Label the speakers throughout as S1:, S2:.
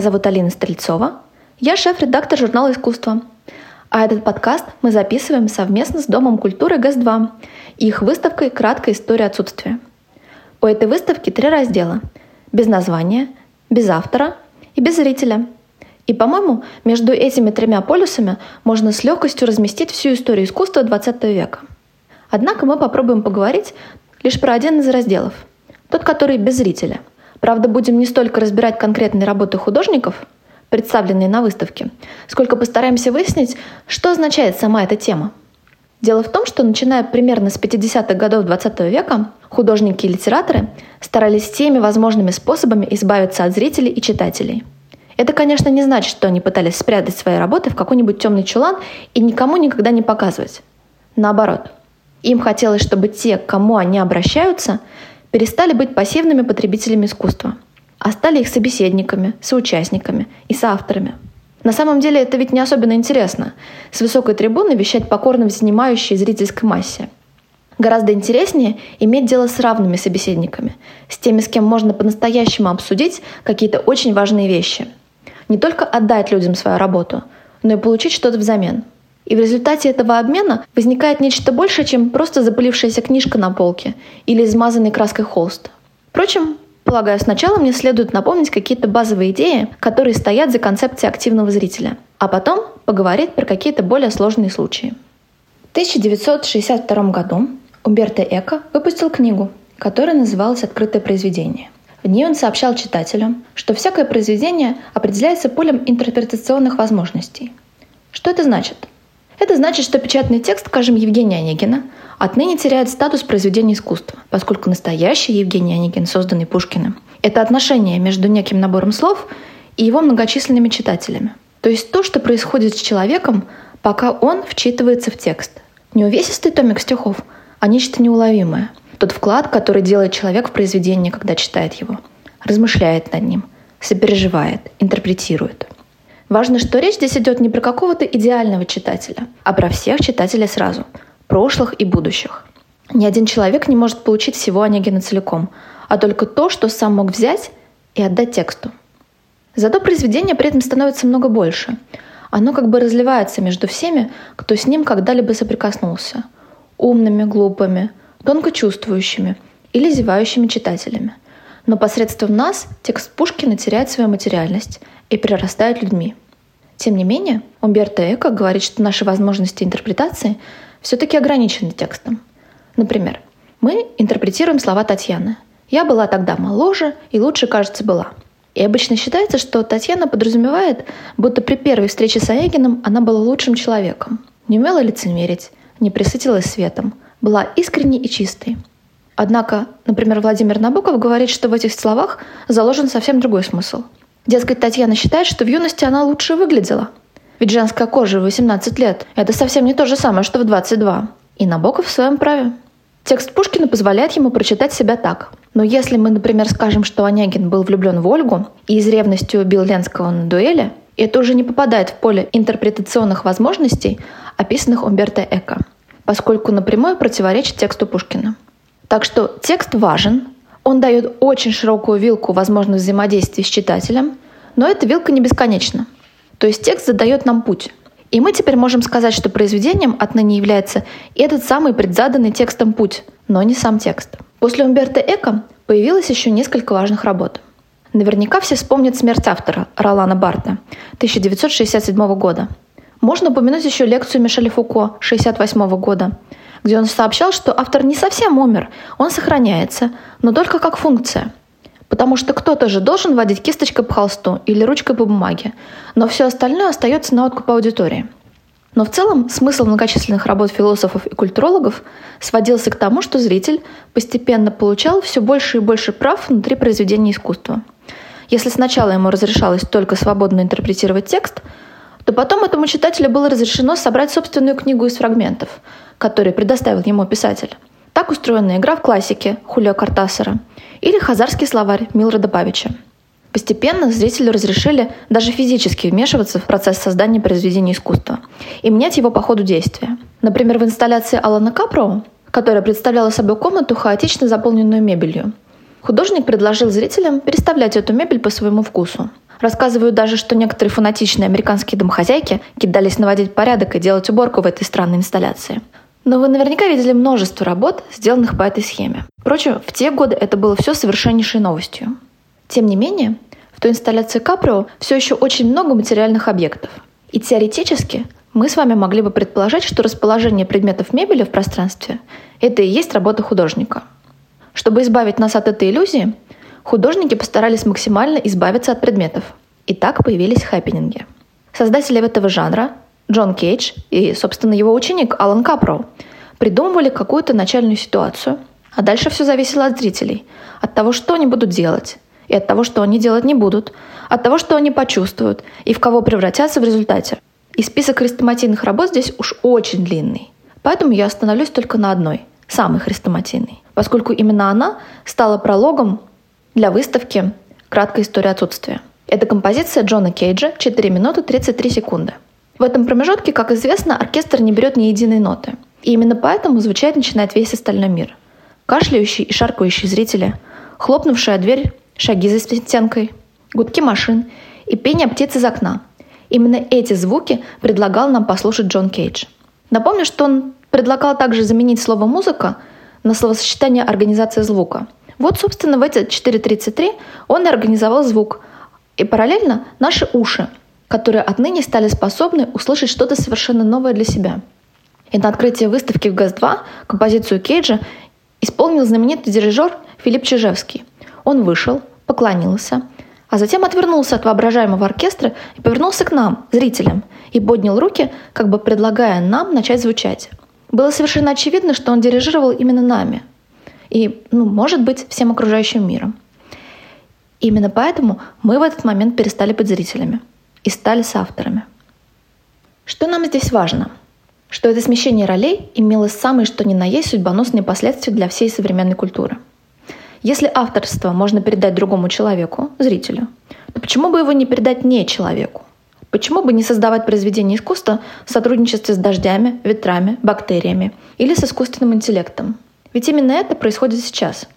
S1: Меня зовут Алина Стрельцова. Я шеф-редактор журнала «Искусство». А этот подкаст мы записываем совместно с Домом культуры ГЭС-2 и их выставкой «Краткая история отсутствия». У этой выставки три раздела – без названия, без автора и без зрителя. И, по-моему, между этими тремя полюсами можно с легкостью разместить всю историю искусства XX века. Однако мы попробуем поговорить лишь про один из разделов – тот, который без зрителя. Правда, будем не столько разбирать конкретные работы художников, представленные на выставке, сколько постараемся выяснить, что означает сама эта тема. Дело в том, что начиная примерно с 50-х годов 20 века художники и литераторы старались всеми возможными способами избавиться от зрителей и читателей. Это, конечно, не значит, что они пытались спрятать свои работы в какой-нибудь темный чулан и никому никогда не показывать. Наоборот. Им хотелось, чтобы те, к кому они обращаются, перестали быть пассивными потребителями искусства, а стали их собеседниками, соучастниками и соавторами. На самом деле это ведь не особенно интересно – с высокой трибуны вещать покорно занимающей зрительской массе. Гораздо интереснее иметь дело с равными собеседниками, с теми, с кем можно по-настоящему обсудить какие-то очень важные вещи. Не только отдать людям свою работу, но и получить что-то взамен – и в результате этого обмена возникает нечто большее, чем просто запылившаяся книжка на полке или измазанный краской холст. Впрочем, полагаю, сначала мне следует напомнить какие-то базовые идеи, которые стоят за концепцией активного зрителя, а потом поговорить про какие-то более сложные случаи. В 1962 году Умберто Эко выпустил книгу, которая называлась «Открытое произведение». В ней он сообщал читателям, что всякое произведение определяется полем интерпретационных возможностей. Что это значит? Это значит, что печатный текст, скажем, Евгения Онегина, отныне теряет статус произведения искусства, поскольку настоящий Евгений Онегин, созданный Пушкиным, это отношение между неким набором слов и его многочисленными читателями. То есть то, что происходит с человеком, пока он вчитывается в текст. Не увесистый томик стихов, а нечто неуловимое. Тот вклад, который делает человек в произведение, когда читает его. Размышляет над ним, сопереживает, интерпретирует – Важно, что речь здесь идет не про какого-то идеального читателя, а про всех читателей сразу, прошлых и будущих. Ни один человек не может получить всего Онегина целиком, а только то, что сам мог взять и отдать тексту. Зато произведение при этом становится много больше. Оно как бы разливается между всеми, кто с ним когда-либо соприкоснулся. Умными, глупыми, тонко чувствующими или зевающими читателями. Но посредством нас текст Пушкина теряет свою материальность и прирастает людьми. Тем не менее, Умберто Эко говорит, что наши возможности интерпретации все-таки ограничены текстом. Например, мы интерпретируем слова Татьяны. «Я была тогда моложе и лучше, кажется, была». И обычно считается, что Татьяна подразумевает, будто при первой встрече с Онегиным она была лучшим человеком. Не умела лицемерить, не присытилась светом, была искренней и чистой. Однако, например, Владимир Набоков говорит, что в этих словах заложен совсем другой смысл – Дескать, Татьяна считает, что в юности она лучше выглядела. Ведь женская кожа в 18 лет – это совсем не то же самое, что в 22. И Набоков в своем праве. Текст Пушкина позволяет ему прочитать себя так. Но если мы, например, скажем, что Онегин был влюблен в Ольгу и из ревности убил Ленского на дуэли, это уже не попадает в поле интерпретационных возможностей, описанных Умберто Эко, поскольку напрямую противоречит тексту Пушкина. Так что текст важен, он дает очень широкую вилку возможных взаимодействий с читателем, но эта вилка не бесконечна. То есть текст задает нам путь. И мы теперь можем сказать, что произведением отныне является этот самый предзаданный текстом путь, но не сам текст. После Умберто Эко появилось еще несколько важных работ. Наверняка все вспомнят смерть автора Ролана Барта 1967 года. Можно упомянуть еще лекцию Мишеля Фуко 1968 года, где он сообщал, что автор не совсем умер, он сохраняется, но только как функция. Потому что кто-то же должен водить кисточкой по холсту или ручкой по бумаге, но все остальное остается на откуп аудитории. Но в целом смысл многочисленных работ философов и культурологов сводился к тому, что зритель постепенно получал все больше и больше прав внутри произведения искусства. Если сначала ему разрешалось только свободно интерпретировать текст, то потом этому читателю было разрешено собрать собственную книгу из фрагментов, который предоставил ему писатель. Так устроена игра в классике Хулио Картасера или хазарский словарь Милрада Павича. Постепенно зрителю разрешили даже физически вмешиваться в процесс создания произведения искусства и менять его по ходу действия. Например, в инсталляции Алана Капроу, которая представляла собой комнату, хаотично заполненную мебелью. Художник предложил зрителям переставлять эту мебель по своему вкусу. Рассказывают даже, что некоторые фанатичные американские домохозяйки кидались наводить порядок и делать уборку в этой странной инсталляции. Но вы наверняка видели множество работ, сделанных по этой схеме. Впрочем, в те годы это было все совершеннейшей новостью. Тем не менее, в той инсталляции Каприо все еще очень много материальных объектов. И теоретически мы с вами могли бы предположить, что расположение предметов мебели в пространстве – это и есть работа художника. Чтобы избавить нас от этой иллюзии, художники постарались максимально избавиться от предметов. И так появились хэппининги. Создатели этого жанра, Джон Кейдж и, собственно, его ученик Алан Капроу, придумывали какую-то начальную ситуацию, а дальше все зависело от зрителей, от того, что они будут делать, и от того, что они делать не будут, от того, что они почувствуют и в кого превратятся в результате – и список хрестоматийных работ здесь уж очень длинный. Поэтому я остановлюсь только на одной, самой хрестоматийной, поскольку именно она стала прологом для выставки «Краткая история отсутствия». Это композиция Джона Кейджа 4 минуты 33 секунды. В этом промежутке, как известно, оркестр не берет ни единой ноты. И именно поэтому звучать начинает весь остальной мир. Кашляющие и шаркающие зрители, хлопнувшая дверь, шаги за стенкой, гудки машин и пение птиц из окна – Именно эти звуки предлагал нам послушать Джон Кейдж. Напомню, что он предлагал также заменить слово «музыка» на словосочетание «организация звука». Вот, собственно, в эти 4.33 он и организовал звук. И параллельно наши уши, которые отныне стали способны услышать что-то совершенно новое для себя. И на открытии выставки в ГАЗ-2 композицию Кейджа исполнил знаменитый дирижер Филипп Чижевский. Он вышел, поклонился – а затем отвернулся от воображаемого оркестра и повернулся к нам, зрителям, и поднял руки, как бы предлагая нам начать звучать. Было совершенно очевидно, что он дирижировал именно нами. И, ну, может быть, всем окружающим миром. Именно поэтому мы в этот момент перестали быть зрителями и стали соавторами. Что нам здесь важно? Что это смещение ролей имело самые что ни на есть судьбоносные последствия для всей современной культуры – если авторство можно передать другому человеку, зрителю, то почему бы его не передать не человеку? Почему бы не создавать произведение искусства в сотрудничестве с дождями, ветрами, бактериями или с искусственным интеллектом? Ведь именно это происходит сейчас.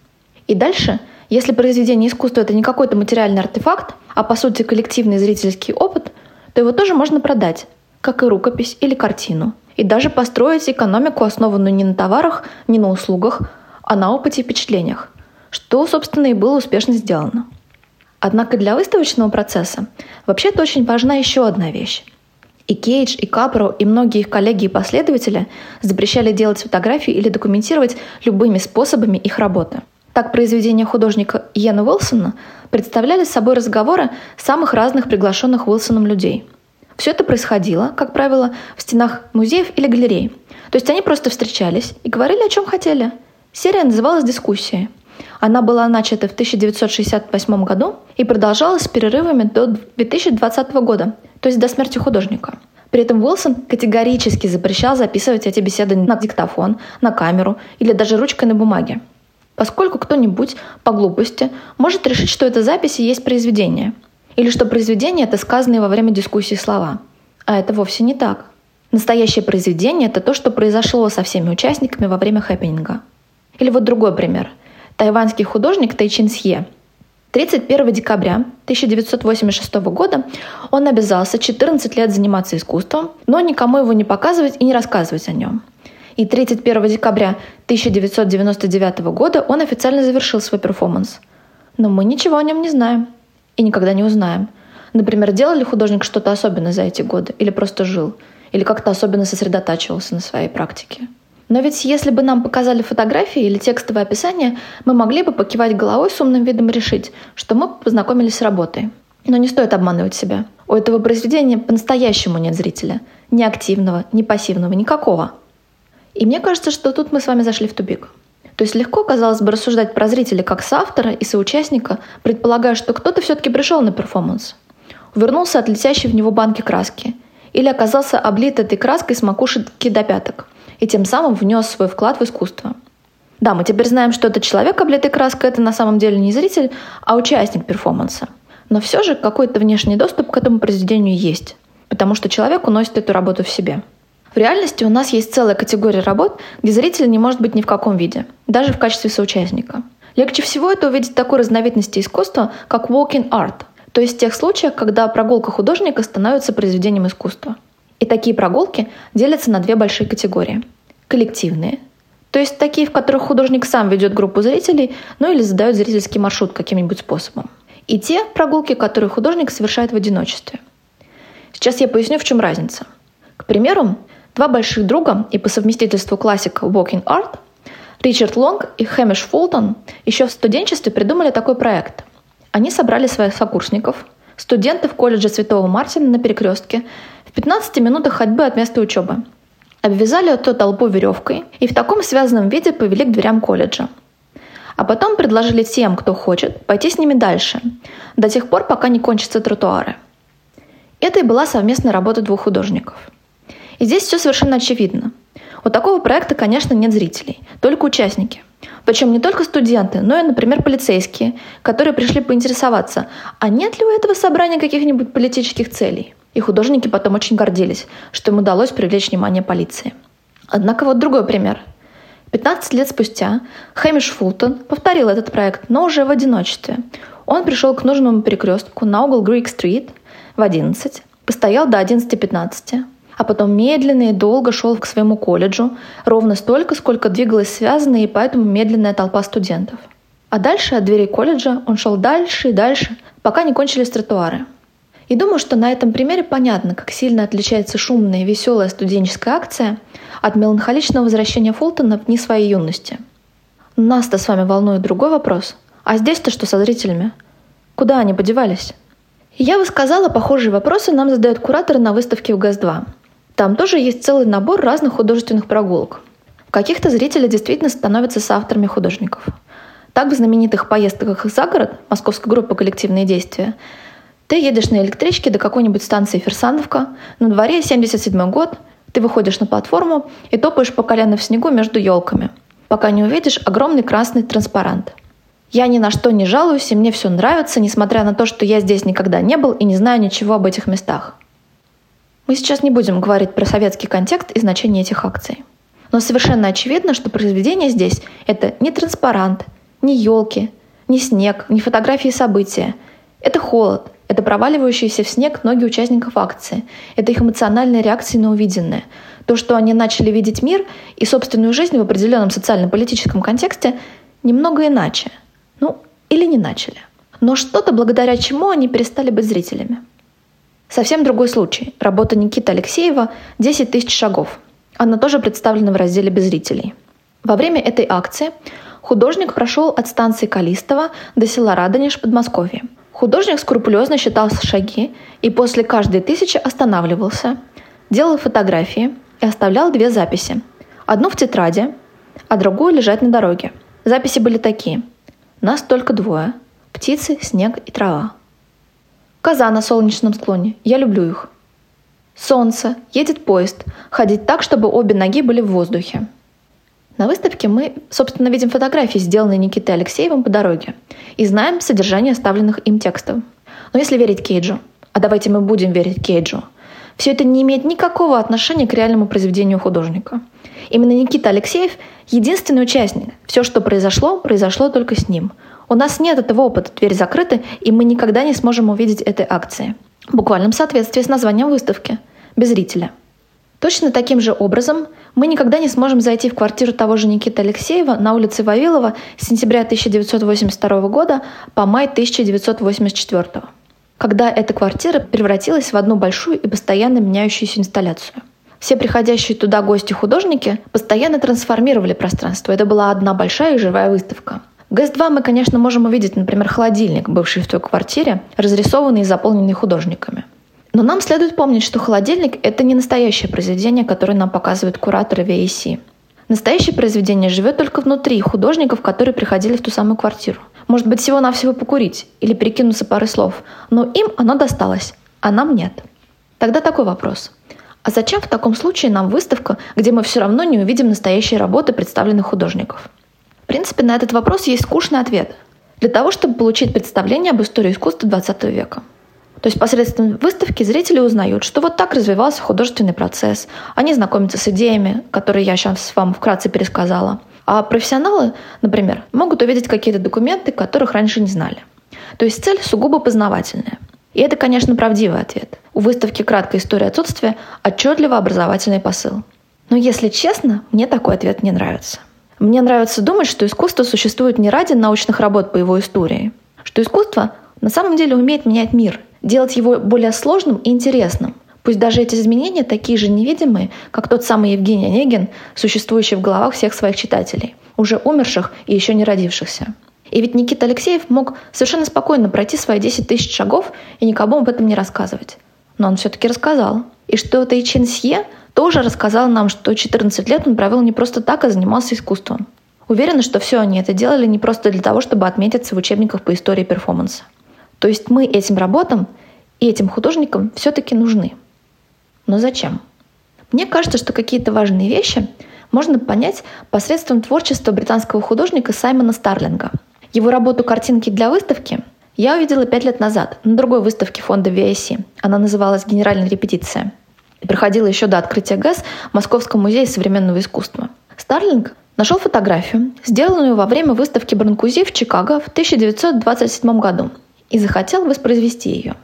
S1: И дальше, если произведение искусства это не какой-то материальный артефакт, а по сути коллективный зрительский опыт, то его тоже можно продать, как и рукопись или картину. И даже построить экономику, основанную не на товарах, не на услугах, а на опыте и впечатлениях что, собственно, и было успешно сделано. Однако для выставочного процесса вообще-то очень важна еще одна вещь. И Кейдж, и Капро, и многие их коллеги и последователи запрещали делать фотографии или документировать любыми способами их работы. Так произведения художника Йена Уилсона представляли собой разговоры самых разных приглашенных Уилсоном людей. Все это происходило, как правило, в стенах музеев или галерей. То есть они просто встречались и говорили, о чем хотели. Серия называлась «Дискуссия», она была начата в 1968 году и продолжалась с перерывами до 2020 года, то есть до смерти художника. При этом Уилсон категорически запрещал записывать эти беседы на диктофон, на камеру или даже ручкой на бумаге. Поскольку кто-нибудь по глупости может решить, что эта запись и есть произведение, или что произведение — это сказанные во время дискуссии слова. А это вовсе не так. Настоящее произведение — это то, что произошло со всеми участниками во время хэппининга. Или вот другой пример — тайваньский художник Тайчин Сье. 31 декабря 1986 года он обязался 14 лет заниматься искусством, но никому его не показывать и не рассказывать о нем. И 31 декабря 1999 года он официально завершил свой перформанс. Но мы ничего о нем не знаем и никогда не узнаем. Например, делал ли художник что-то особенное за эти годы или просто жил, или как-то особенно сосредотачивался на своей практике. Но ведь если бы нам показали фотографии или текстовое описание, мы могли бы покивать головой с умным видом решить, что мы познакомились с работой. Но не стоит обманывать себя. У этого произведения по-настоящему нет зрителя. Ни активного, ни пассивного, никакого. И мне кажется, что тут мы с вами зашли в тупик. То есть легко, казалось бы, рассуждать про зрителя как соавтора и соучастника, предполагая, что кто-то все-таки пришел на перформанс. Увернулся от летящей в него банки краски. Или оказался облит этой краской с макушки до пяток и тем самым внес свой вклад в искусство. Да, мы теперь знаем, что этот человек, облитый краской, это на самом деле не зритель, а участник перформанса. Но все же какой-то внешний доступ к этому произведению есть, потому что человек уносит эту работу в себе. В реальности у нас есть целая категория работ, где зритель не может быть ни в каком виде, даже в качестве соучастника. Легче всего это увидеть такой разновидности искусства, как walking art, то есть в тех случаях, когда прогулка художника становится произведением искусства. И такие прогулки делятся на две большие категории. Коллективные, то есть такие, в которых художник сам ведет группу зрителей, ну или задает зрительский маршрут каким-нибудь способом. И те прогулки, которые художник совершает в одиночестве. Сейчас я поясню, в чем разница. К примеру, два больших друга и по совместительству классика Walking Art Ричард Лонг и Хэмиш Фултон еще в студенчестве придумали такой проект. Они собрали своих сокурсников, студентов колледжа Святого Мартина на перекрестке в 15 минутах ходьбы от места учебы. Обвязали эту толпу веревкой и в таком связанном виде повели к дверям колледжа. А потом предложили тем, кто хочет, пойти с ними дальше, до тех пор, пока не кончатся тротуары. Это и была совместная работа двух художников. И здесь все совершенно очевидно – у такого проекта, конечно, нет зрителей, только участники. Причем не только студенты, но и, например, полицейские, которые пришли поинтересоваться, а нет ли у этого собрания каких-нибудь политических целей. И художники потом очень гордились, что им удалось привлечь внимание полиции. Однако вот другой пример. 15 лет спустя Хэмиш Фултон повторил этот проект, но уже в одиночестве. Он пришел к нужному перекрестку на угол Грик-стрит в 11, постоял до 11.15, а потом медленно и долго шел к своему колледжу, ровно столько, сколько двигалась связанная и поэтому медленная толпа студентов. А дальше от дверей колледжа он шел дальше и дальше, пока не кончились тротуары. И думаю, что на этом примере понятно, как сильно отличается шумная и веселая студенческая акция от меланхоличного возвращения Фултона в дни своей юности. Нас-то с вами волнует другой вопрос. А здесь-то что со зрителями? Куда они подевались? Я бы сказала, похожие вопросы нам задают кураторы на выставке в ГАЗ-2. Там тоже есть целый набор разных художественных прогулок. В каких-то зрители действительно становятся соавторами художников. Так в знаменитых поездках за город московской группы «Коллективные действия» ты едешь на электричке до какой-нибудь станции Ферсановка, на дворе 77 год, ты выходишь на платформу и топаешь по колено в снегу между елками, пока не увидишь огромный красный транспарант. Я ни на что не жалуюсь, и мне все нравится, несмотря на то, что я здесь никогда не был и не знаю ничего об этих местах. Мы сейчас не будем говорить про советский контекст и значение этих акций. Но совершенно очевидно, что произведение здесь — это не транспарант, не елки, не снег, не фотографии события. Это холод, это проваливающиеся в снег ноги участников акции, это их эмоциональная реакция на увиденное. То, что они начали видеть мир и собственную жизнь в определенном социально-политическом контексте немного иначе. Ну, или не начали. Но что-то, благодаря чему они перестали быть зрителями. Совсем другой случай. Работа Никиты Алексеева «10 тысяч шагов». Она тоже представлена в разделе «Без зрителей». Во время этой акции художник прошел от станции Калистова до села Радонеж, Подмосковье. Художник скрупулезно считал шаги и после каждой тысячи останавливался, делал фотографии и оставлял две записи. Одну в тетради, а другую лежать на дороге. Записи были такие. Нас только двое. Птицы, снег и трава. Коза на солнечном склоне. Я люблю их. Солнце. Едет поезд. Ходить так, чтобы обе ноги были в воздухе. На выставке мы, собственно, видим фотографии, сделанные Никитой Алексеевым по дороге, и знаем содержание оставленных им текстов. Но если верить Кейджу, а давайте мы будем верить Кейджу, все это не имеет никакого отношения к реальному произведению художника. Именно Никита Алексеев – единственный участник. Все, что произошло, произошло только с ним. У нас нет этого опыта, дверь закрыта, и мы никогда не сможем увидеть этой акции. В буквальном соответствии с названием выставки. Без зрителя. Точно таким же образом мы никогда не сможем зайти в квартиру того же Никиты Алексеева на улице Вавилова с сентября 1982 года по май 1984, когда эта квартира превратилась в одну большую и постоянно меняющуюся инсталляцию. Все приходящие туда гости-художники постоянно трансформировали пространство. Это была одна большая и живая выставка – ГЭС-2 мы, конечно, можем увидеть, например, холодильник, бывший в той квартире, разрисованный и заполненный художниками. Но нам следует помнить, что холодильник — это не настоящее произведение, которое нам показывают кураторы VAC. Настоящее произведение живет только внутри художников, которые приходили в ту самую квартиру. Может быть, всего-навсего покурить или перекинуться парой слов, но им оно досталось, а нам нет. Тогда такой вопрос. А зачем в таком случае нам выставка, где мы все равно не увидим настоящие работы представленных художников? В принципе, на этот вопрос есть скучный ответ. Для того, чтобы получить представление об истории искусства XX века. То есть посредством выставки зрители узнают, что вот так развивался художественный процесс. Они знакомятся с идеями, которые я сейчас вам вкратце пересказала. А профессионалы, например, могут увидеть какие-то документы, которых раньше не знали. То есть цель сугубо познавательная. И это, конечно, правдивый ответ. У выставки «Краткая история отсутствия» отчетливо образовательный посыл. Но если честно, мне такой ответ не нравится. Мне нравится думать, что искусство существует не ради научных работ по его истории, что искусство на самом деле умеет менять мир, делать его более сложным и интересным. Пусть даже эти изменения такие же невидимые, как тот самый Евгений Онегин, существующий в головах всех своих читателей, уже умерших и еще не родившихся. И ведь Никита Алексеев мог совершенно спокойно пройти свои 10 тысяч шагов и никому об этом не рассказывать. Но он все-таки рассказал. И что Тай Чин Сье тоже рассказал нам, что 14 лет он провел не просто так, а занимался искусством. Уверена, что все они это делали не просто для того, чтобы отметиться в учебниках по истории перформанса. То есть мы этим работам и этим художникам все-таки нужны. Но зачем? Мне кажется, что какие-то важные вещи можно понять посредством творчества британского художника Саймона Старлинга – его работу «Картинки для выставки» я увидела пять лет назад на другой выставке фонда VIC. Она называлась «Генеральная репетиция» и проходила еще до открытия ГЭС в Московском музее современного искусства. Старлинг нашел фотографию, сделанную во время выставки Бранкузи в Чикаго в 1927 году, и захотел воспроизвести ее.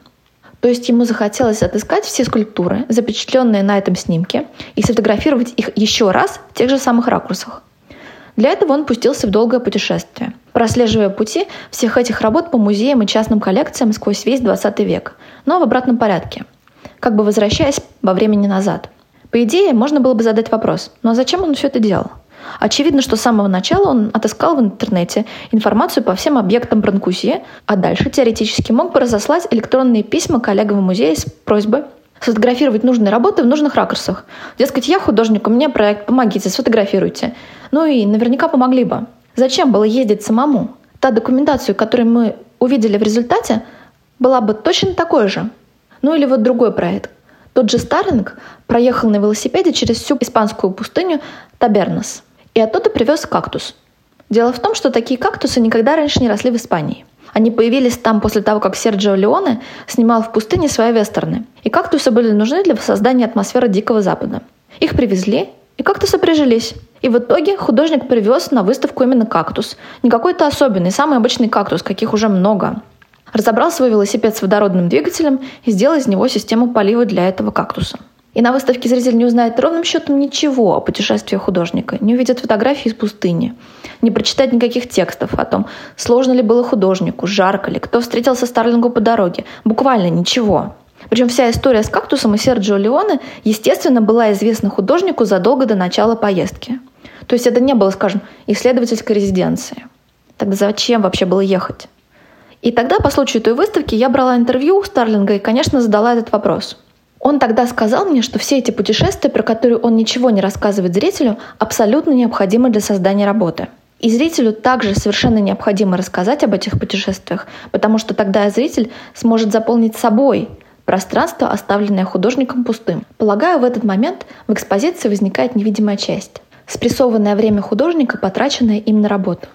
S1: То есть ему захотелось отыскать все скульптуры, запечатленные на этом снимке, и сфотографировать их еще раз в тех же самых ракурсах. Для этого он пустился в долгое путешествие, прослеживая пути всех этих работ по музеям и частным коллекциям сквозь весь 20 век, но в обратном порядке, как бы возвращаясь во времени назад. По идее, можно было бы задать вопрос, ну а зачем он все это делал? Очевидно, что с самого начала он отыскал в интернете информацию по всем объектам Бранкузи, а дальше теоретически мог бы разослать электронные письма коллегам в музее с просьбой сфотографировать нужные работы в нужных ракурсах. Дескать, я художник, у меня проект, помогите, сфотографируйте. Ну и наверняка помогли бы. Зачем было ездить самому? Та документацию, которую мы увидели в результате, была бы точно такой же. Ну или вот другой проект. Тот же Старлинг проехал на велосипеде через всю испанскую пустыню Табернос. И оттуда привез кактус. Дело в том, что такие кактусы никогда раньше не росли в Испании. Они появились там после того, как Серджио Леоне снимал в пустыне свои вестерны. И кактусы были нужны для создания атмосферы Дикого Запада. Их привезли, и кактусы прижились. И в итоге художник привез на выставку именно кактус. Не какой-то особенный, самый обычный кактус, каких уже много. Разобрал свой велосипед с водородным двигателем и сделал из него систему полива для этого кактуса. И на выставке зритель не узнает ровным счетом ничего о путешествии художника, не увидит фотографии из пустыни, не прочитает никаких текстов о том, сложно ли было художнику, жарко ли, кто встретился Старлингу по дороге. Буквально ничего. Причем вся история с кактусом и Серджио Леоне, естественно, была известна художнику задолго до начала поездки. То есть это не было, скажем, исследовательской резиденции. Тогда зачем вообще было ехать? И тогда, по случаю той выставки, я брала интервью у Старлинга и, конечно, задала этот вопрос – он тогда сказал мне, что все эти путешествия, про которые он ничего не рассказывает зрителю, абсолютно необходимы для создания работы. И зрителю также совершенно необходимо рассказать об этих путешествиях, потому что тогда зритель сможет заполнить собой пространство, оставленное художником пустым. Полагаю, в этот момент в экспозиции возникает невидимая часть. Спрессованное время художника, потраченное им на работу.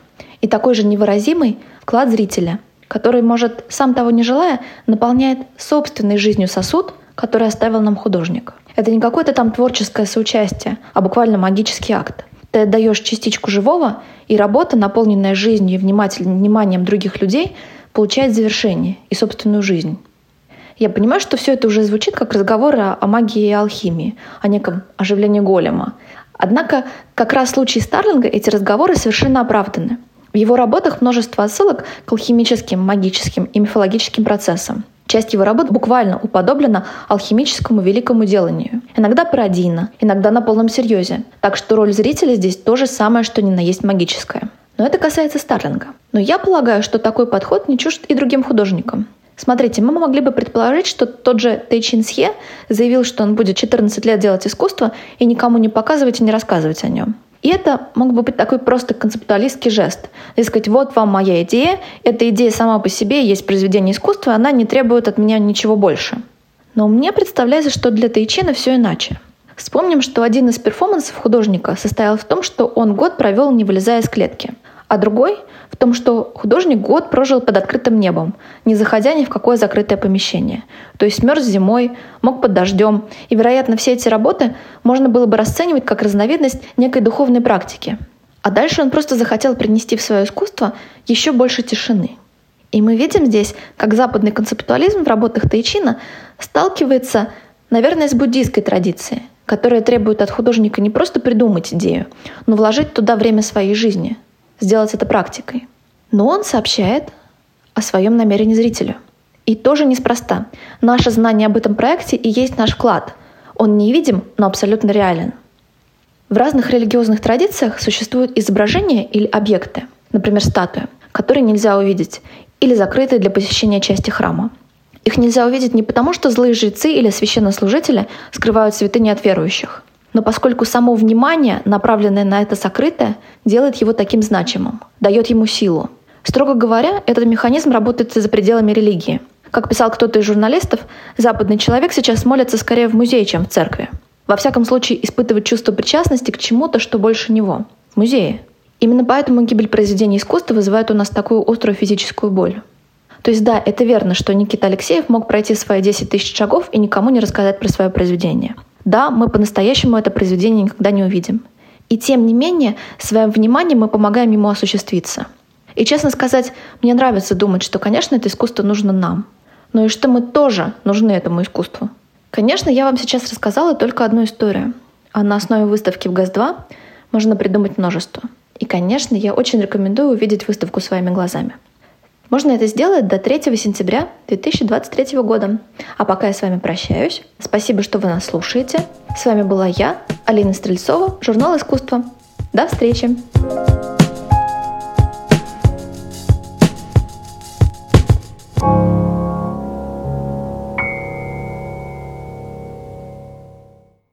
S1: И такой же невыразимый вклад зрителя, который, может, сам того не желая, наполняет собственной жизнью сосуд – который оставил нам художник. Это не какое-то там творческое соучастие, а буквально магический акт. Ты отдаешь частичку живого, и работа, наполненная жизнью и вниманием других людей, получает завершение и собственную жизнь. Я понимаю, что все это уже звучит как разговоры о магии и алхимии, о неком оживлении голема. Однако как раз в случае Старлинга эти разговоры совершенно оправданы. В его работах множество отсылок к алхимическим, магическим и мифологическим процессам. Часть его работ буквально уподоблена алхимическому великому деланию. Иногда пародийно, иногда на полном серьезе. Так что роль зрителя здесь то же самое, что ни на есть магическое. Но это касается Старлинга. Но я полагаю, что такой подход не чужд и другим художникам. Смотрите, мы могли бы предположить, что тот же Тэй Чин Сье заявил, что он будет 14 лет делать искусство и никому не показывать и не рассказывать о нем. И это мог бы быть такой просто концептуалистский жест. Дескать, вот вам моя идея, эта идея сама по себе есть произведение искусства, она не требует от меня ничего больше. Но мне представляется, что для Тайчина все иначе. Вспомним, что один из перформансов художника состоял в том, что он год провел, не вылезая из клетки – а другой в том, что художник год прожил под открытым небом, не заходя ни в какое закрытое помещение. То есть мерз зимой, мог под дождем. И, вероятно, все эти работы можно было бы расценивать как разновидность некой духовной практики. А дальше он просто захотел принести в свое искусство еще больше тишины. И мы видим здесь, как западный концептуализм в работах Тайчина сталкивается, наверное, с буддийской традицией, которая требует от художника не просто придумать идею, но вложить туда время своей жизни, сделать это практикой. Но он сообщает о своем намерении зрителю. И тоже неспроста. Наше знание об этом проекте и есть наш вклад. Он невидим, но абсолютно реален. В разных религиозных традициях существуют изображения или объекты, например, статуи, которые нельзя увидеть, или закрытые для посещения части храма. Их нельзя увидеть не потому, что злые жрецы или священнослужители скрывают святыни от верующих, но поскольку само внимание, направленное на это сокрытое, делает его таким значимым, дает ему силу. Строго говоря, этот механизм работает за пределами религии. Как писал кто-то из журналистов, западный человек сейчас молится скорее в музее, чем в церкви. Во всяком случае, испытывать чувство причастности к чему-то, что больше него. В музее. Именно поэтому гибель произведений искусства вызывает у нас такую острую физическую боль. То есть да, это верно, что Никита Алексеев мог пройти свои 10 тысяч шагов и никому не рассказать про свое произведение. Да, мы по-настоящему это произведение никогда не увидим. И тем не менее, своим вниманием мы помогаем ему осуществиться. И честно сказать, мне нравится думать, что, конечно, это искусство нужно нам, но и что мы тоже нужны этому искусству. Конечно, я вам сейчас рассказала только одну историю, а на основе выставки в ГАЗ-2 можно придумать множество. И, конечно, я очень рекомендую увидеть выставку своими глазами. Можно это сделать до 3 сентября 2023 года. А пока я с вами прощаюсь. Спасибо, что вы нас слушаете. С вами была я, Алина Стрельцова, журнал искусства. До встречи!